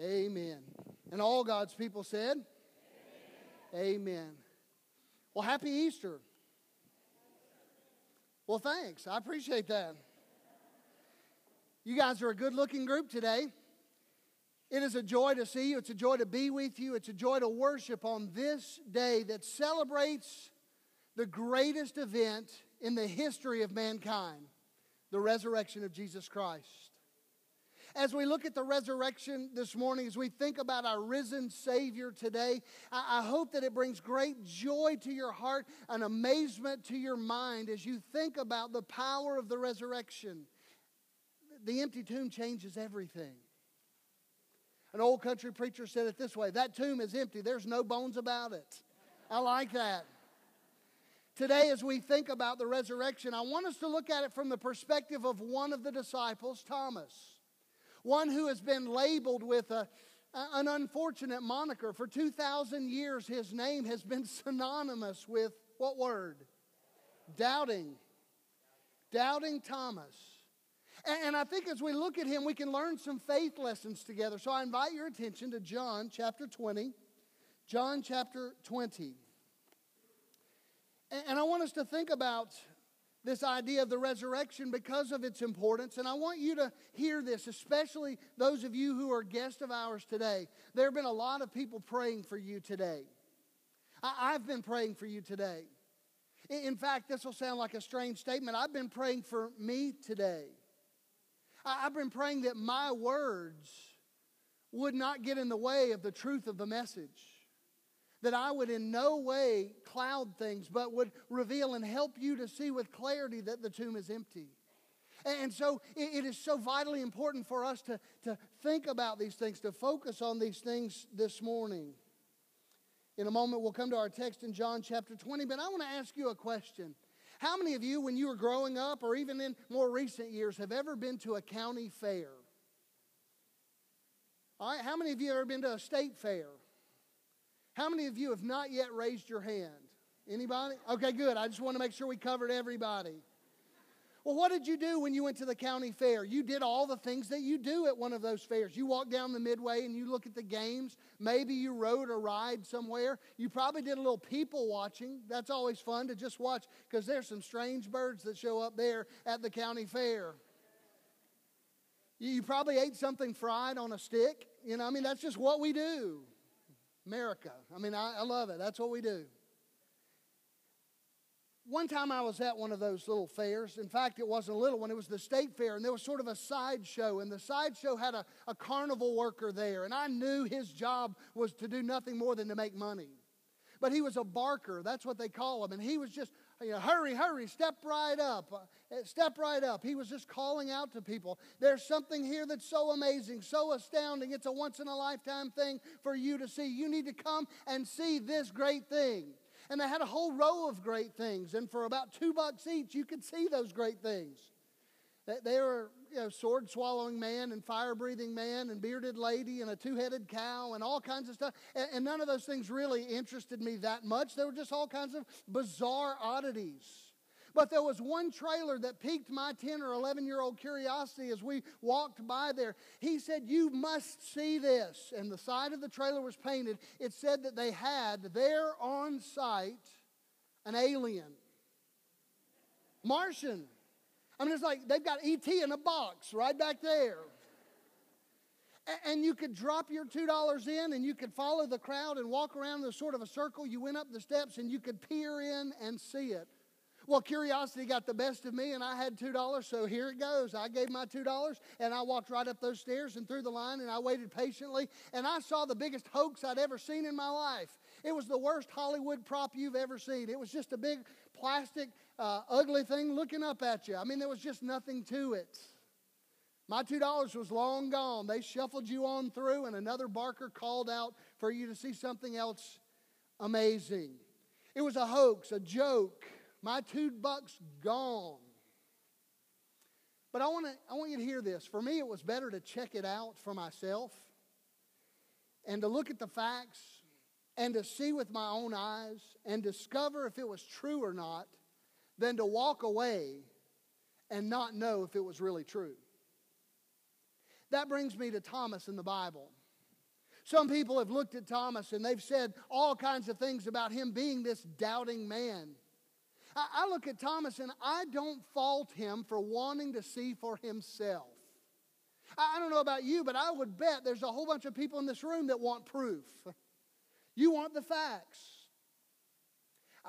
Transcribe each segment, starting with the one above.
Amen. And all God's people said, Amen. Amen. Well, happy Easter. Well, thanks. I appreciate that. You guys are a good looking group today. It is a joy to see you. It's a joy to be with you. It's a joy to worship on this day that celebrates the greatest event in the history of mankind the resurrection of Jesus Christ. As we look at the resurrection this morning, as we think about our risen Savior today, I, hope that it brings great joy to your heart and amazement to your mind as you think about the power of the resurrection. The empty tomb changes everything. An old country preacher said it this way that tomb is empty, there's no bones about it. I like that. Today, as we think about the resurrection, I want us to look at it from the perspective of one of the disciples, Thomas, one who has been labeled with a, an unfortunate moniker. For 2,000 years, his name has been synonymous with what word? Doubting. Doubting Thomas. And I think as we look at him, we can learn some faith lessons together. So I invite your attention to John chapter 20. John chapter 20. And I want us to think about this idea of the resurrection because of its importance. And I want you to hear this, especially those of you who are guests of ours today. There have been a lot of people praying for you today. I've been praying for you today. In fact, this will sound like a strange statement. I've been praying for me today. I've been praying that my words would not get in the way of the truth of the message. That I would in no way cloud things, but would reveal and help you to see with clarity that the tomb is empty. And so it is so vitally important for us to, to think about these things, to focus on these things this morning. In a moment, we'll come to our text in John chapter 20, but I want to ask you a question. How many of you, when you were growing up or even in more recent years, have ever been to a county fair? All right, how many of you have ever been to a state fair? How many of you have not yet raised your hand? Anybody? Okay, good. I just want to make sure we covered everybody. Well, what did you do when you went to the county fair? You did all the things that you do at one of those fairs. You walked down the midway and you look at the games. Maybe you rode a ride somewhere. You probably did a little people watching. That's always fun to just watch because there's some strange birds that show up there at the county fair. You probably ate something fried on a stick. You know, I mean, that's just what we do. America. I mean, I, I love it. That's what we do. One time I was at one of those little fairs. In fact, it wasn't a little one, it was the state fair, and there was sort of a sideshow. And the sideshow had a, a carnival worker there. And I knew his job was to do nothing more than to make money. But he was a barker, that's what they call him. And he was just, you know, hurry, hurry, step right up, uh, step right up. He was just calling out to people. There's something here that's so amazing, so astounding. It's a once in a lifetime thing for you to see. You need to come and see this great thing. And they had a whole row of great things. And for about two bucks each, you could see those great things. They were you know, sword swallowing man and fire breathing man and bearded lady and a two headed cow and all kinds of stuff. And none of those things really interested me that much. They were just all kinds of bizarre oddities. But there was one trailer that piqued my 10 or 11 year old curiosity as we walked by there. He said, You must see this. And the side of the trailer was painted. It said that they had there on site an alien, Martian. I mean, it's like they've got ET in a box right back there. And you could drop your $2 in and you could follow the crowd and walk around in sort of a circle. You went up the steps and you could peer in and see it. Well, curiosity got the best of me, and I had $2, so here it goes. I gave my $2, and I walked right up those stairs and through the line, and I waited patiently, and I saw the biggest hoax I'd ever seen in my life. It was the worst Hollywood prop you've ever seen. It was just a big plastic, uh, ugly thing looking up at you. I mean, there was just nothing to it. My $2 was long gone. They shuffled you on through, and another barker called out for you to see something else amazing. It was a hoax, a joke. My two bucks gone. But I want, to, I want you to hear this. For me, it was better to check it out for myself and to look at the facts and to see with my own eyes and discover if it was true or not than to walk away and not know if it was really true. That brings me to Thomas in the Bible. Some people have looked at Thomas and they've said all kinds of things about him being this doubting man. I, look at Thomas and I don't fault him for wanting to see for himself. I don't know about you, but I would bet there's a whole bunch of people in this room that want proof. You want the facts.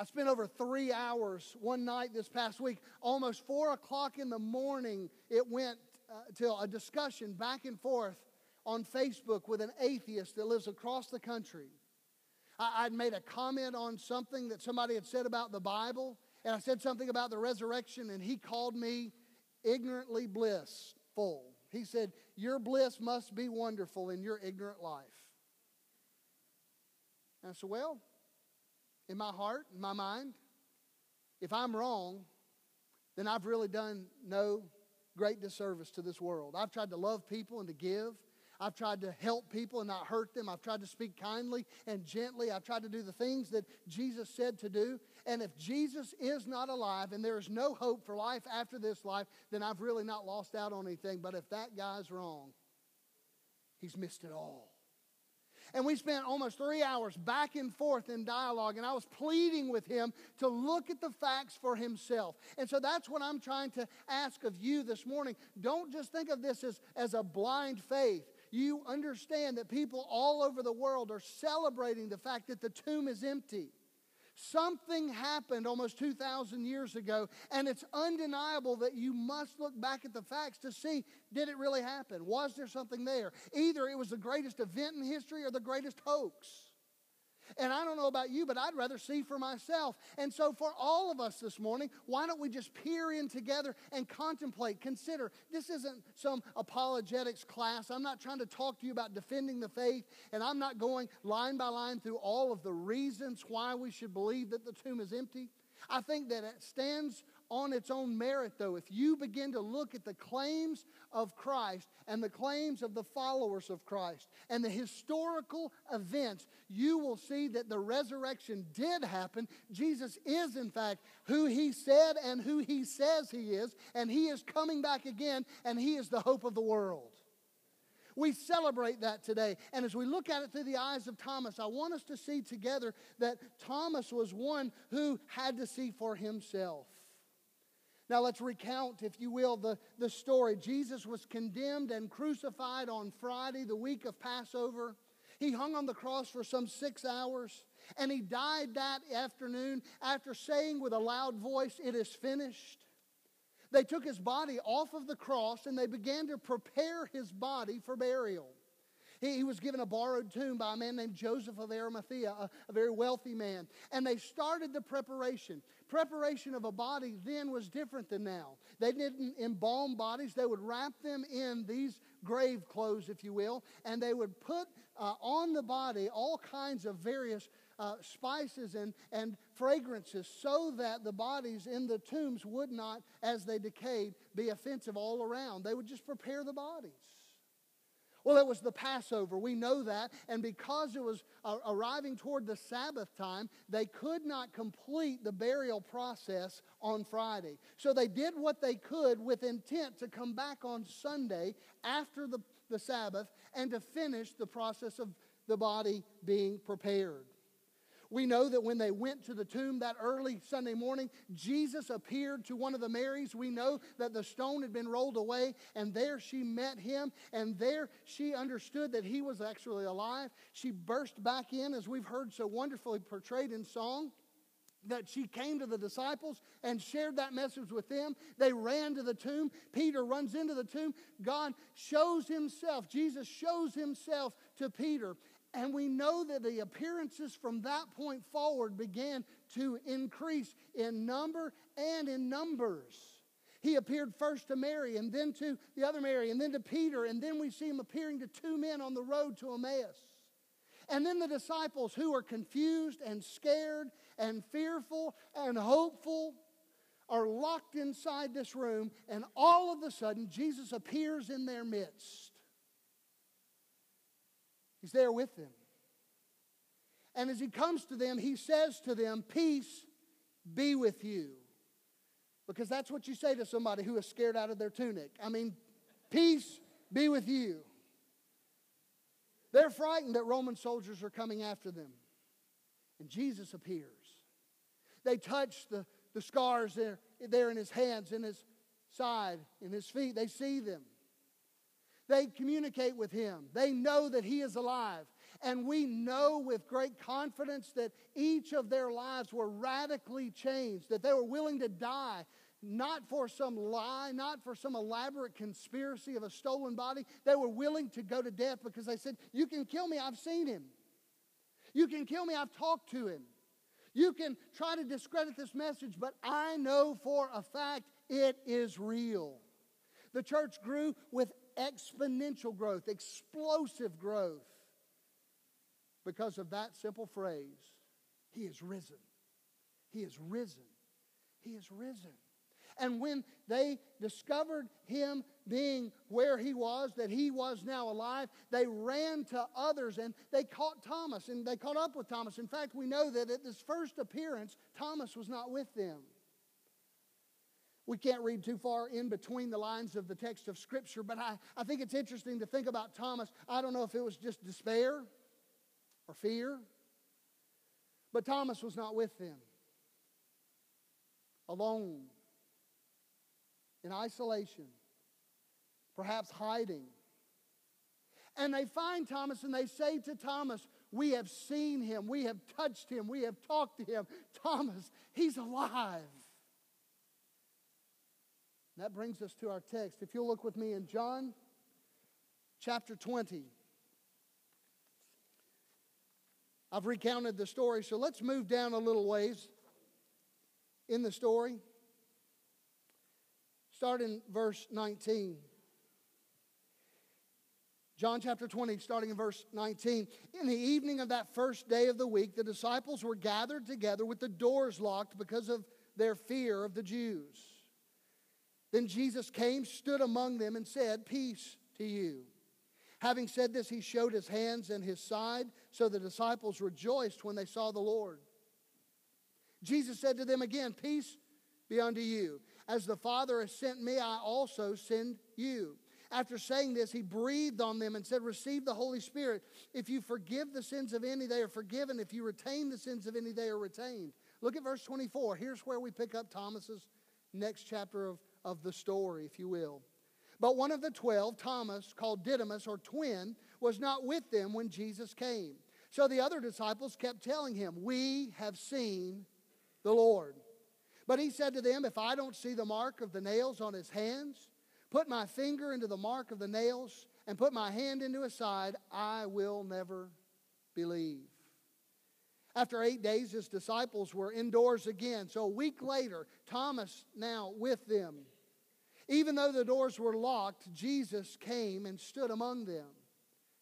I spent over three hours one night this past week, almost four o'clock in the morning. It went uh, to a discussion back and forth on Facebook with an atheist that lives across the country. I, would made a comment on something that somebody had said about the Bible, and I said something about the resurrection, and he called me ignorantly blissful. He said, Your bliss must be wonderful in your ignorant life. And I said, Well, in my heart, in my mind, if I'm wrong, then I've really done no great disservice to this world. I've tried to love people and to give. I've tried to help people and not hurt them. I've tried to speak kindly and gently. I've tried to do the things that Jesus said to do. And if Jesus is not alive and there is no hope for life after this life, then I've really not lost out on anything. But if that guy's wrong, he's missed it all. And we spent almost three hours back and forth in dialogue, and I was pleading with him to look at the facts for himself. And so that's what I'm trying to ask of you this morning. Don't just think of this as, as a blind faith. You understand that people all over the world are celebrating the fact that the tomb is empty. Something happened almost 2,000 years ago, and it's undeniable that you must look back at the facts to see did it really happen? Was there something there? Either it was the greatest event in history or the greatest hoax. And I don't know about you, but I'd rather see for myself. And so, for all of us this morning, why don't we just peer in together and contemplate, consider? This isn't some apologetics class. I'm not trying to talk to you about defending the faith, and I'm not going line by line through all of the reasons why we should believe that the tomb is empty. I think that it stands on its own merit, though, if you begin to look at the claims of Christ and the claims of the followers of Christ and the historical events, you will see that the resurrection did happen. Jesus is, in fact, who he said and who he says he is, and he is coming back again, and he is the hope of the world. We celebrate that today. And as we look at it through the eyes of Thomas, I want us to see together that Thomas was one who had to see for himself. Now, let's recount, if you will, the, the story. Jesus was condemned and crucified on Friday, the week of Passover. He hung on the cross for some six hours, and he died that afternoon after saying with a loud voice, It is finished. They took his body off of the cross and they began to prepare his body for burial. He, he was given a borrowed tomb by a man named Joseph of Arimathea, a, a very wealthy man. And they started the preparation. Preparation of a body then was different than now. They didn't embalm bodies, they would wrap them in these grave clothes, if you will, and they would put uh, on the body all kinds of various uh, spices and, and fragrances so that the bodies in the tombs would not, as they decayed, be offensive all around. They would just prepare the bodies. Well, it was the Passover. We know that. And because it was uh, arriving toward the Sabbath time, they could not complete the burial process on Friday. So they did what they could with intent to come back on Sunday after the, the Sabbath and to finish the process of the body being prepared. We know that when they went to the tomb that early Sunday morning, Jesus appeared to one of the Marys. We know that the stone had been rolled away, and there she met him, and there she understood that he was actually alive. She burst back in, as we've heard so wonderfully portrayed in song that she came to the disciples and shared that message with them. They ran to the tomb. Peter runs into the tomb. God shows himself, Jesus shows himself to Peter. And we know that the appearances from that point forward began to increase in number and in numbers. He appeared first to Mary and then to the other Mary and then to Peter, and then we see him appearing to two men on the road to Emmaus. And then the disciples who are confused and scared and fearful and hopeful are locked inside this room, and all of a sudden, Jesus appears in their midst. He's there with them. And as he comes to them, he says to them, Peace be with you. Because that's what you say to somebody who is scared out of their tunic. I mean, peace be with you. They're frightened that Roman soldiers are coming after them. And Jesus appears. They touch the, the scars there, there in his hands, in his side, in his feet. They see them. They communicate with him. They know that he is alive. And we know with great confidence that each of their lives were radically changed, that they were willing to die, not for some lie, not for some elaborate conspiracy of a stolen body. They were willing to go to death because they said, You can kill me, I've seen him. You can kill me, I've talked to him. You can try to discredit this message, but I know for a fact it is real. The church grew with exponential growth, explosive growth, because of that simple phrase He is risen. He is risen. He is risen. And when they discovered him being where he was, that he was now alive, they ran to others and they caught Thomas and they caught up with Thomas. In fact, we know that at this first appearance, Thomas was not with them. We can't read too far in between the lines of the text of Scripture, but I, I think it's interesting to think about Thomas. I don't know if it was just despair or fear, but Thomas was not with them. Alone, in isolation, perhaps hiding. And they find Thomas and they say to Thomas, We have seen him, we have touched him, we have talked to him. Thomas, he's alive. That brings us to our text. If you'll look with me in John chapter 20. I've recounted the story, so let's move down a little ways in the story. Start in verse 19. John chapter 20, starting in verse 19. In the evening of that first day of the week, the disciples were gathered together with the doors locked because of their fear of the Jews. Then Jesus came, stood among them, and said, Peace to you. Having said this, he showed his hands and his side, so the disciples rejoiced when they saw the Lord. Jesus said to them again, Peace be unto you. As the Father has sent me, I also send you. After saying this, he breathed on them and said, Receive the Holy Spirit. If you forgive the sins of any, they are forgiven. If you retain the sins of any, they are retained. Look at verse 24. Here's where we pick up Thomas's next chapter of of the story, if you will. But one of the twelve, Thomas, called Didymus or twin, was not with them when Jesus came. So the other disciples kept telling him, We have seen the Lord. But he said to them, If I don't see the mark of the nails on his hands, put my finger into the mark of the nails, and put my hand into his side, I will never believe. After eight days, his disciples were indoors again. So a week later, Thomas now with them. Even though the doors were locked, Jesus came and stood among them.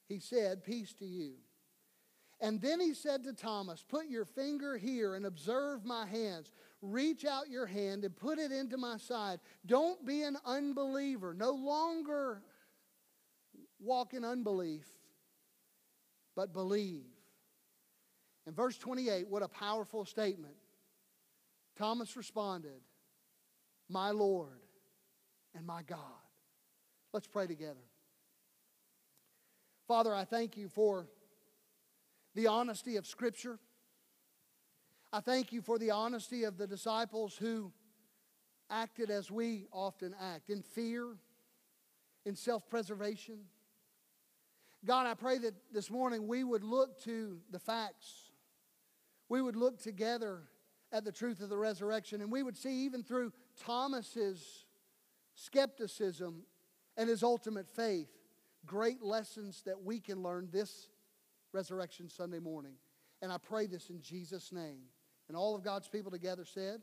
He said, Peace to you. And then he said to Thomas, Put your finger here and observe my hands. Reach out your hand and put it into my side. Don't be an unbeliever. No longer walk in unbelief, but believe. In verse 28, what a powerful statement. Thomas responded, My Lord and my God. Let's pray together. Father, I thank you for the honesty of Scripture. I thank you for the honesty of the disciples who acted as we often act in fear, in self preservation. God, I pray that this morning we would look to the facts we would look together at the truth of the resurrection and we would see, even through Thomas's skepticism and his ultimate faith, great lessons that we can learn this Resurrection Sunday morning. And I pray this in Jesus' name. And all of God's people together said,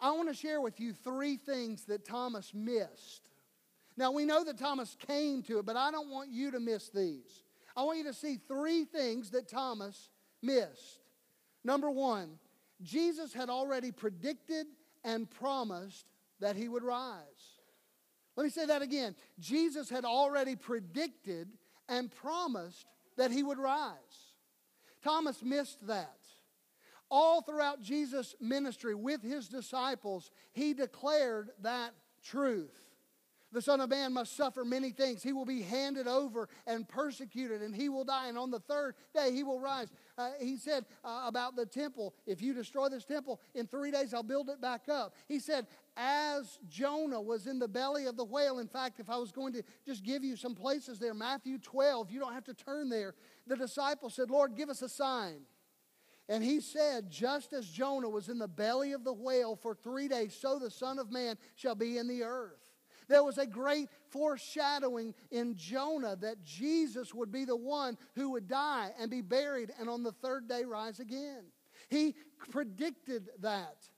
I want to share with you three things that Thomas missed. Now, we know that Thomas came to it, but I don't want you to miss these. I want you to see three things that Thomas missed. Number one, Jesus had already predicted and promised that he would rise. Let me say that again. Jesus had already predicted and promised that he would rise. Thomas missed that. All throughout Jesus' ministry with his disciples, he declared that truth. The Son of Man must suffer many things. He will be handed over and persecuted, and he will die. And on the third day, he will rise. Uh, he said uh, about the temple if you destroy this temple, in three days I'll build it back up. He said, as Jonah was in the belly of the whale, in fact, if I was going to just give you some places there, Matthew 12, you don't have to turn there. The disciples said, Lord, give us a sign. And he said, Just as Jonah was in the belly of the whale for three days, so the Son of Man shall be in the earth. There was a great foreshadowing in Jonah that Jesus would be the one who would die and be buried and on the third day rise again. He predicted that.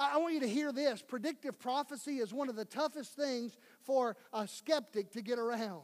I want you to hear this. Predictive prophecy is one of the toughest things for a skeptic to get around.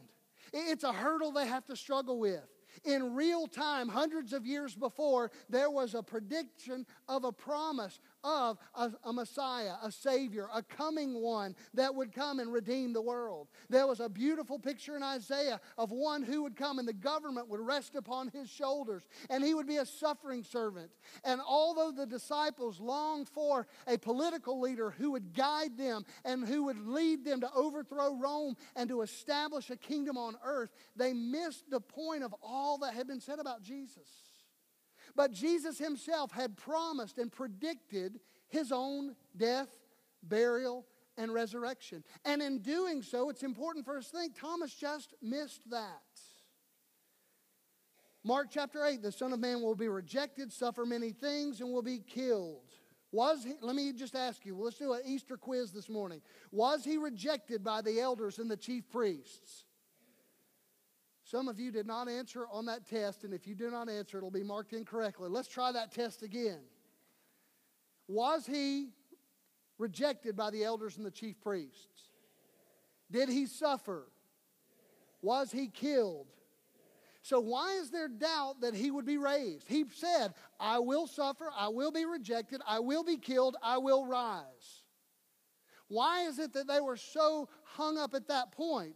It's a hurdle they have to struggle with. In real time, hundreds of years before, there was a prediction of a promise of a, a, Messiah, a Savior, a coming one that would come and redeem the world. There was a beautiful picture in Isaiah of one who would come and the government would rest upon his shoulders and he would be a suffering servant. And although the disciples longed for a political leader who would guide them and who would lead them to overthrow Rome and to establish a kingdom on earth, they missed the point of all that had been said about Jesus. But Jesus himself had promised and predicted his own death, burial, and resurrection. And in doing so, it's important for us to think Thomas just missed that. Mark chapter 8 the Son of Man will be rejected, suffer many things, and will be killed. Was he, let me just ask you, let's do an Easter quiz this morning. Was he rejected by the elders and the chief priests? Some of you did not answer on that test, and if you do not answer, it'll be marked incorrectly. Let's try that test again. Was he rejected by the elders and the chief priests? Did he suffer? Was he killed? So, why is there doubt that he would be raised? He said, I will suffer, I will be rejected, I will be killed, I will rise. Why is it that they were so hung up at that point?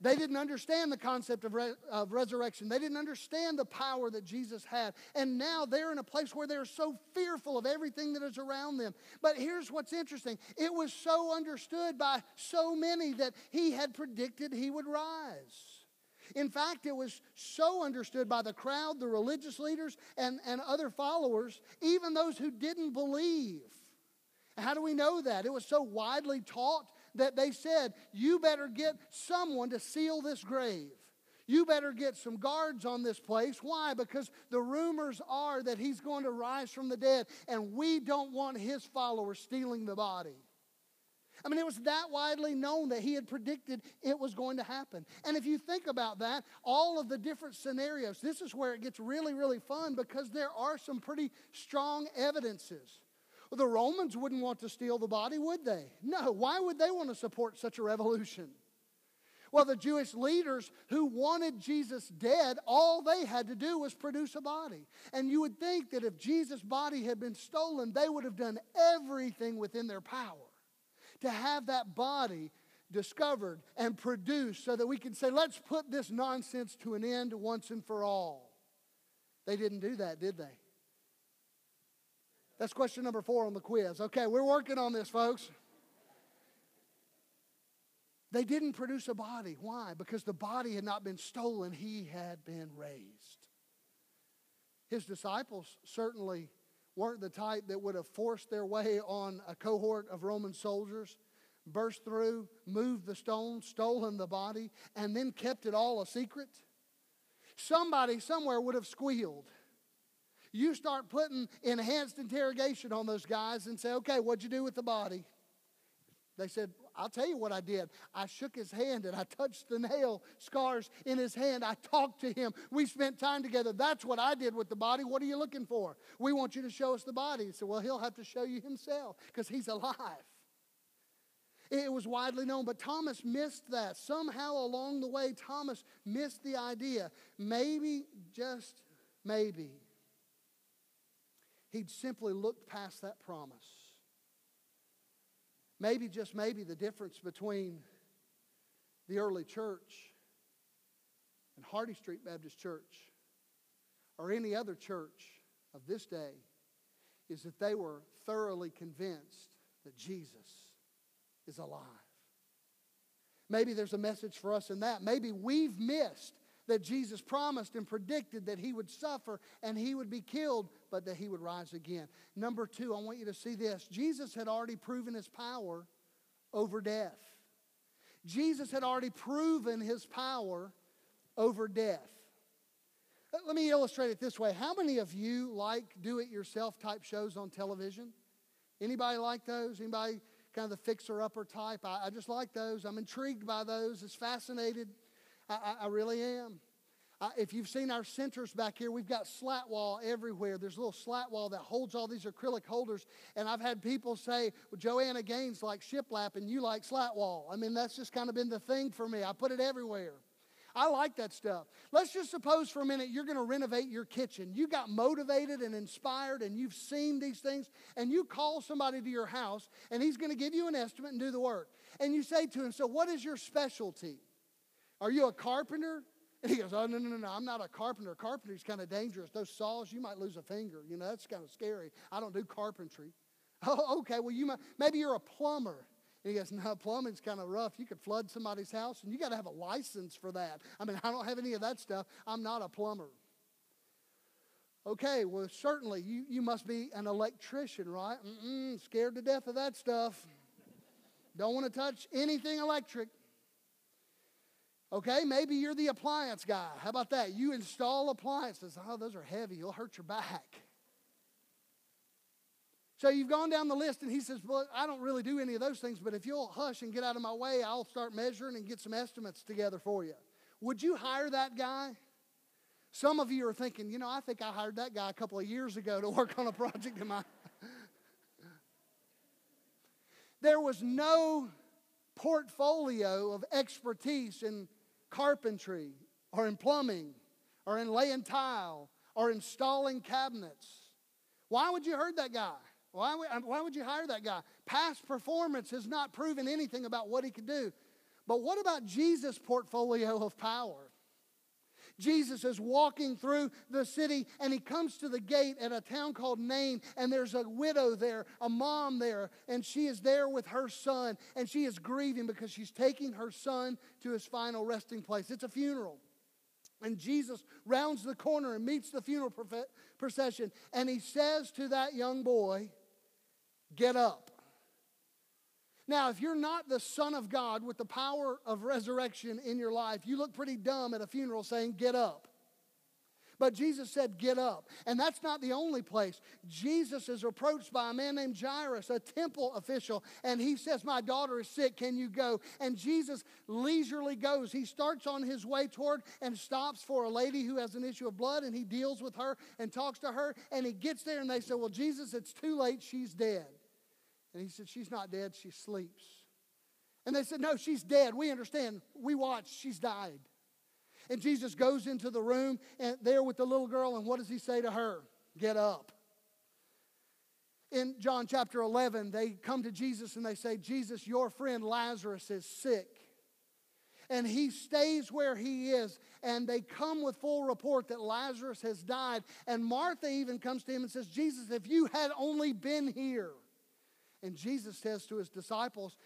They didn't understand the concept of, re- of resurrection. They didn't understand the power that Jesus had. And now they're in a place where they're so fearful of everything that is around them. But here's what's interesting it was so understood by so many that he had predicted he would rise. In fact, it was so understood by the crowd, the religious leaders, and, and other followers, even those who didn't believe. How do we know that? It was so widely taught that they said, You better get someone to seal this grave. You better get some guards on this place. Why? Because the rumors are that he's going to rise from the dead, and we don't want his followers stealing the body. I mean, it was that widely known that he had predicted it was going to happen. And if you think about that, all of the different scenarios, this is where it gets really, really fun because there are some pretty strong evidences. Well, the Romans wouldn't want to steal the body, would they? No. Why would they want to support such a revolution? Well, the Jewish leaders who wanted Jesus dead, all they had to do was produce a body. And you would think that if Jesus' body had been stolen, they would have done everything within their power to have that body discovered and produced so that we can say, let's put this nonsense to an end once and for all. They didn't do that, did they? That's question number four on the quiz. Okay, we're working on this, folks. They didn't produce a body. Why? Because the body had not been stolen, he had been raised. His disciples certainly weren't the type that would have forced their way on a cohort of Roman soldiers, burst through, moved the stone, stolen the body, and then kept it all a secret. Somebody somewhere would have squealed. You start putting enhanced interrogation on those guys and say, okay, what'd you do with the body? They said, I'll tell you what I did. I shook his hand and I touched the nail scars in his hand. I talked to him. We spent time together. That's what I did with the body. What are you looking for? We want you to show us the body. He said, Well, he'll have to show you himself because he's alive. It was widely known, but Thomas missed that. Somehow along the way, Thomas missed the idea. Maybe, just maybe, he'd simply looked past that promise. Maybe, just maybe, the difference between the early church and Hardy Street Baptist Church or any other church of this day is that they were thoroughly convinced that Jesus is alive. maybe there's a message for us in that. Maybe we've missed that Jesus promised and predicted that he would suffer and he would be killed, but that he would rise again. Number two, I want you to see this Jesus had already proven his power over death. Jesus had already proven his power over death. Let me illustrate it this way. How many of you like do it yourself type shows on television? Anybody like those? Anybody kind of the fixer upper type? I, I just like those. I'm intrigued by those. It's fascinated. I, I, I really am. Uh, if you've seen our centers back here, we've got slat wall everywhere. There's a little slat wall that holds all these acrylic holders. And I've had people say, well, Joanna Gaines like shiplap and you like slat wall. I mean, that's just kind of been the thing for me. I put it everywhere. I like that stuff. Let's just suppose for a minute you're going to renovate your kitchen. You got motivated and inspired and you've seen these things and you call somebody to your house and he's going to give you an estimate and do the work. And you say to him, So, what is your specialty? Are you a carpenter? And he goes, Oh, no, no, no. I'm not a carpenter. Carpentry's kind of dangerous. Those saws, you might lose a finger. You know, that's kind of scary. I don't do carpentry. Oh, okay. Well, you might, maybe you're a plumber. And he goes, No, plumbing's kind of rough. You could flood somebody's house, and you got to have a license for that. I mean, I don't have any of that stuff. I'm not a plumber. Okay, well, certainly you, you must be an electrician, right? Mm-mm, scared to death of that stuff. Don't want to touch anything electric. Okay, maybe you're the appliance guy. How about that? You install appliances. Oh, those are heavy. You'll hurt your back. So you've gone down the list, and he says, Well, I don't really do any of those things, but if you'll hush and get out of my way, I'll start measuring and get some estimates together for you. Would you hire that guy? Some of you are thinking, you know, I think I hired that guy a couple of years ago to work on a project in my. there was no portfolio of expertise in carpentry or in plumbing or in laying tile or installing cabinets. Why would you hire that guy? Why would, um, why would you hire that guy? Past performance has not proven anything about what he could do. But what about Jesus' portfolio of power? Jesus is walking through the city and he comes to the gate at a town called Nain, and there's a widow there, a mom there, and she is there with her son, and she is grieving because she's taking her son to his final resting place. It's a funeral. And Jesus rounds the corner and meets the funeral procession, and he says to that young boy, Get up. Now, if you're not the Son of God with the power of resurrection in your life, you look pretty dumb at a funeral saying, Get up. But Jesus said, Get up. And that's not the only place. Jesus is approached by a man named Jairus, a temple official, and he says, My daughter is sick. Can you go? And Jesus leisurely goes. He starts on his way toward and stops for a lady who has an issue of blood, and he deals with her and talks to her. And he gets there, and they say, Well, Jesus, it's too late. She's dead. And he said, She's not dead, she sleeps. And they said, No, she's dead. We understand. We watched, she's died. And Jesus goes into the room and there with the little girl, and what does he say to her? Get up. In John chapter 11, they come to Jesus and they say, Jesus, your friend Lazarus is sick. And he stays where he is. And they come with full report that Lazarus has died. And Martha even comes to him and says, Jesus, if you had only been here, and Jesus says to his disciples,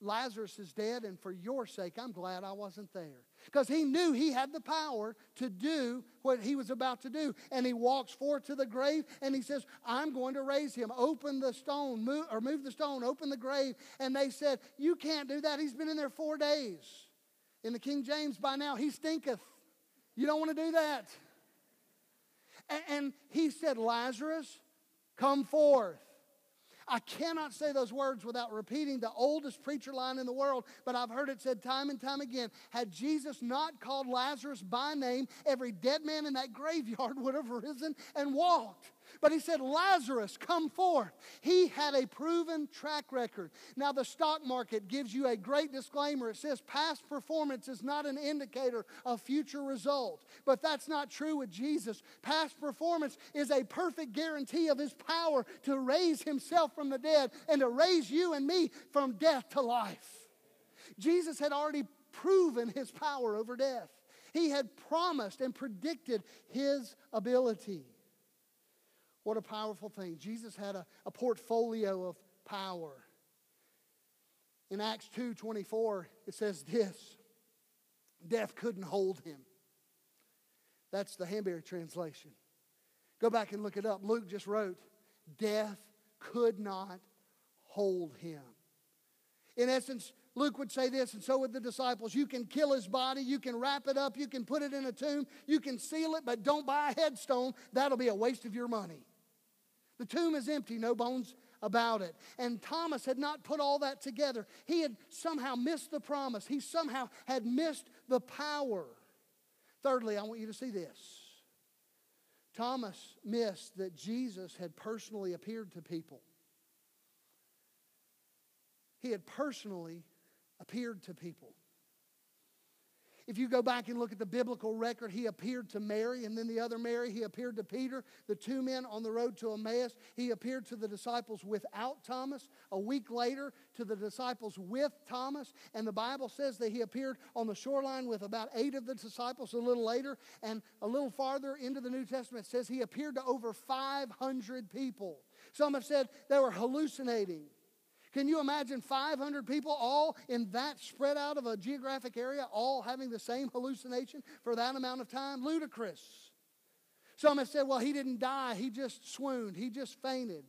Lazarus is dead, and for your sake, I'm glad I wasn't there. Because he knew he had the power to do what he was about to do. And he walks forth to the grave and he says, I'm going to raise him. Open the stone, move, or move the stone, open the grave. And they said, You can't do that. He's been in there four days. In the King James, by now, he stinketh. You don't want to do that. And, and he said, Lazarus, come forth. I cannot say those words without repeating the oldest preacher line in the world, but I've heard it said time and time again. Had Jesus not called Lazarus by name, every dead man in that graveyard would have risen and walked. But he said, Lazarus, come forth. He had a proven track record. Now, the stock market gives you a great disclaimer. It says past performance is not an indicator of future results. But that's not true with Jesus. Past performance is a perfect guarantee of his power to raise himself from the dead and to raise you and me from death to life. Jesus had already proven his power over death. He had promised and predicted his ability. What a powerful thing. Jesus had a, a portfolio of power. In Acts 2 24, it says this Death couldn't hold him. That's the Hanbury translation. Go back and look it up. Luke just wrote, Death could not hold him. In essence, Luke would say this, and so would the disciples. You can kill his body, you can wrap it up, you can put it in a tomb, you can seal it, but don't buy a headstone. That'll be a waste of your money. The tomb is empty, no bones about it. And Thomas had not put all that together. He had somehow missed the promise, he somehow had missed the power. Thirdly, I want you to see this. Thomas missed that Jesus had personally appeared to people. He had personally appeared to people. If you go back and look at the biblical record, he appeared to Mary, and then the other Mary, he appeared to Peter, the two men on the road to Emmaus. He appeared to the disciples without Thomas. A week later, to the disciples with Thomas. And the Bible says that he appeared on the shoreline with about eight of the disciples a little later. And a little farther into the New Testament, says he appeared to over 500 people. Some have said they were hallucinating. Can you imagine 500 people all in that spread out of a geographic area, all having the same hallucination for that amount of time? Ludicrous. Some have said, well, he didn't die, he just swooned, he just fainted.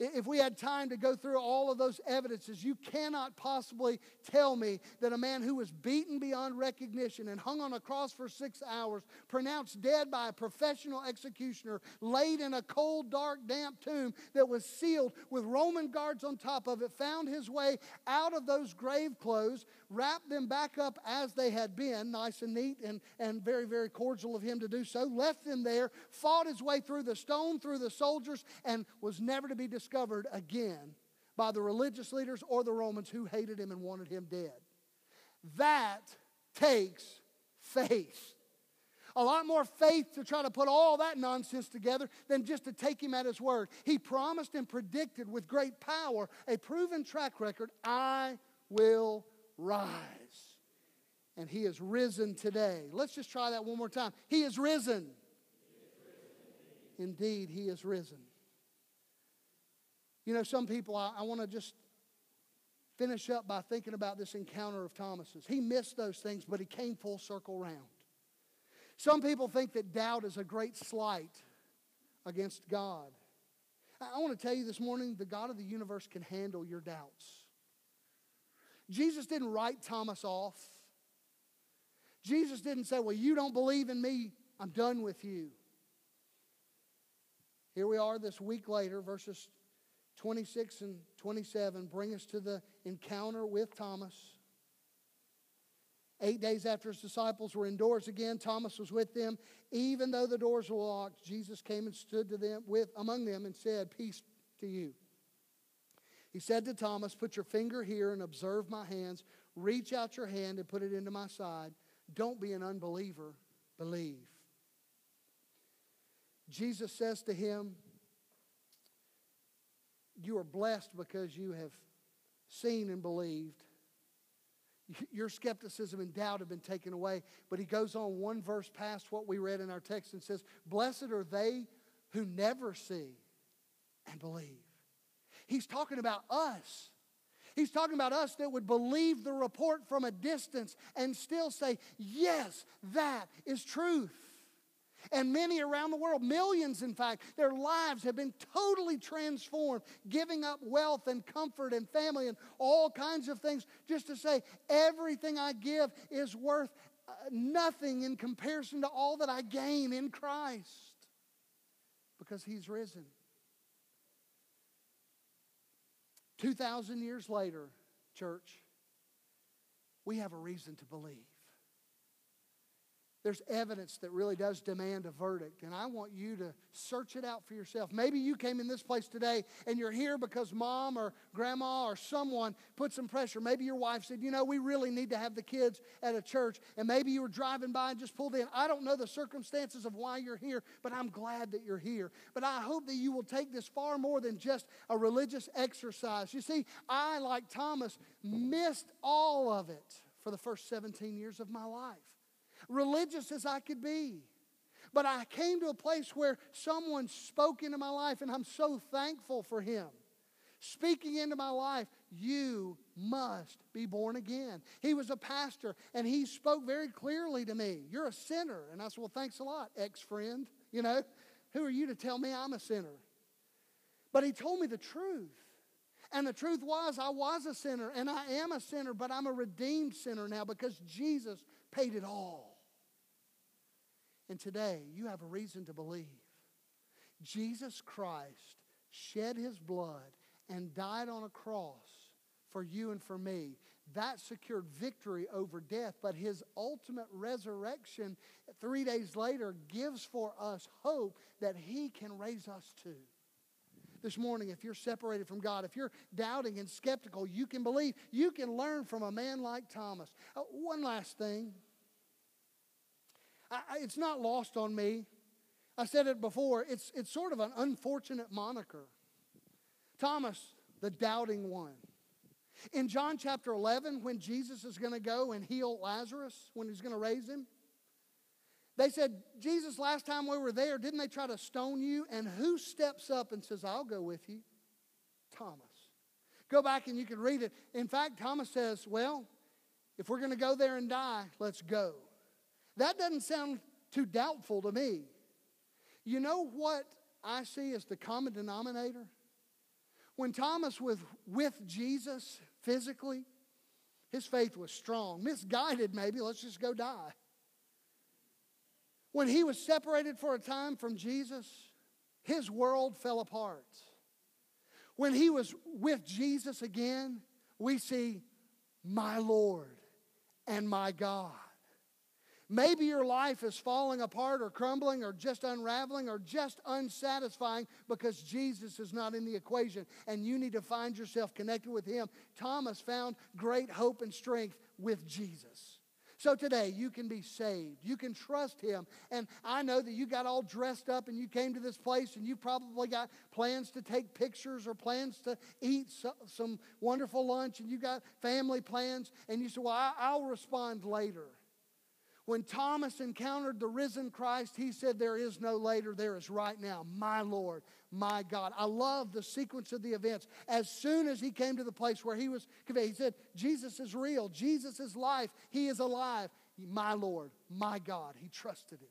If we had time to go through all of those evidences, you cannot possibly tell me that a man who was beaten beyond recognition and hung on a cross for six hours, pronounced dead by a professional executioner, laid in a cold, dark, damp tomb that was sealed with Roman guards on top of it, found his way out of those grave clothes, wrapped them back up as they had been, nice and neat and, and very, very cordial of him to do so, left them there, fought his way through the stone, through the soldiers, and was never to be discovered again by the religious leaders or the Romans who hated him and wanted him dead. That takes faith. A lot more faith to try to put all that nonsense together than just to take him at his word. He promised and predicted with great power a proven track record I will rise. And he is risen today. Let's just try that one more time. He is risen. Indeed, he is risen. You know, some people, I, I want to just finish up by thinking about this encounter of Thomas's. He missed those things, but he came full circle round. Some people think that doubt is a great slight against God. I want to tell you this morning the God of the universe can handle your doubts. Jesus didn't write Thomas off. Jesus didn't say, Well, you don't believe in me, I'm done with you. Here we are this week later, verses 26 and 27 bring us to the encounter with Thomas. Eight days after his disciples were indoors again, Thomas was with them. Even though the doors were locked, Jesus came and stood to them with among them and said, Peace to you. He said to Thomas, Put your finger here and observe my hands. Reach out your hand and put it into my side. Don't be an unbeliever, believe. Jesus says to him, you are blessed because you have seen and believed. Your skepticism and doubt have been taken away. But he goes on one verse past what we read in our text and says, Blessed are they who never see and believe. He's talking about us. He's talking about us that would believe the report from a distance and still say, Yes, that is truth. And many around the world, millions in fact, their lives have been totally transformed, giving up wealth and comfort and family and all kinds of things just to say, everything I give is worth uh, nothing in comparison to all that I gain in Christ because He's risen. 2,000 years later, church, we have a reason to believe there's evidence that really does demand a verdict. And I want you to search it out for yourself. Maybe you came in this place today and you're here because mom or grandma or someone put some pressure. Maybe your wife said, You know, we really need to have the kids at a church. And maybe you were driving by and just pulled in. I don't know the circumstances of why you're here, but I'm glad that you're here. But I hope that you will take this far more than just a religious exercise. You see, I, like Thomas, missed all of it for the first 17 years of my life religious as I could be. But I came to a place where someone spoke into my life, and I'm so thankful for him. Speaking into my life you must be born again. He was a pastor and he spoke very clearly to me. You're a sinner. And I said, Well, thanks a lot, ex friend. You know, who are you to tell me I'm a sinner? But he told me the truth. And the truth was, I was a sinner and I am a sinner, but I'm a redeemed sinner now because Jesus paid it all. And today, you have a reason to believe. Jesus Christ shed his blood and died on a cross for you and for me. That secured victory over death, but his ultimate resurrection three days later gives for us hope that he can raise us too. This morning, if you're separated from God, if you're doubting and skeptical, you can believe. You can learn from a man like Thomas. Uh, one last thing. I, it's not lost on me. I said it before, it's, it's sort of an unfortunate moniker. Thomas, the doubting one. In John chapter 11, when Jesus is going to go and heal Lazarus, when he's going to raise him, they said, Jesus, last time we were there, didn't they try to stone you? And who steps up and says, I'll go with you? Thomas. Go back and you can read it. In fact, Thomas says, Well, if we're going to go there and die, let's go. That doesn't sound too doubtful to me. You know what I see as the common denominator? When Thomas was with Jesus physically, his faith was strong. Misguided, maybe. Let's just go die. When he was separated for a time from Jesus, his world fell apart. When he was with Jesus again, we see my Lord and my God. Maybe your life is falling apart or crumbling or just unraveling or just unsatisfying because Jesus is not in the equation and you need to find yourself connected with Him. Thomas found great hope and strength with Jesus. So today you can be saved. You can trust Him. And I know that you got all dressed up and you came to this place and you probably got plans to take pictures or plans to eat some wonderful lunch and you got family plans. And you said, Well, I'll respond later. When Thomas encountered the risen Christ, he said, There is no later, there is right now. My Lord, my God. I love the sequence of the events. As soon as he came to the place where he was conveyed, he said, Jesus is real, Jesus is life, he is alive. My Lord, my God. He trusted him.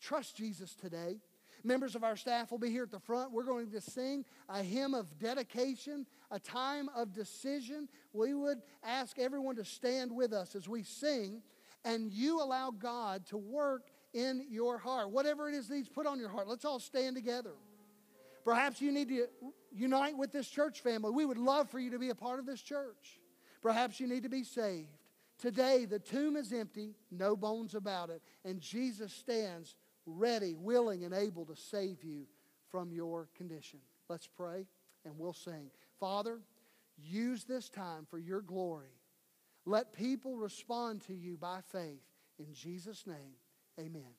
Trust Jesus today. Members of our staff will be here at the front. We're going to sing a hymn of dedication, a time of decision. We would ask everyone to stand with us as we sing and you allow God to work in your heart. Whatever it is that He's put on your heart, let's all stand together. Perhaps you need to unite with this church family. We would love for you to be a part of this church. Perhaps you need to be saved. Today, the tomb is empty, no bones about it, and Jesus stands ready, willing, and able to save you from your condition. Let's pray and we'll sing. Father, use this time for your glory. Let people respond to you by faith. In Jesus' name, amen.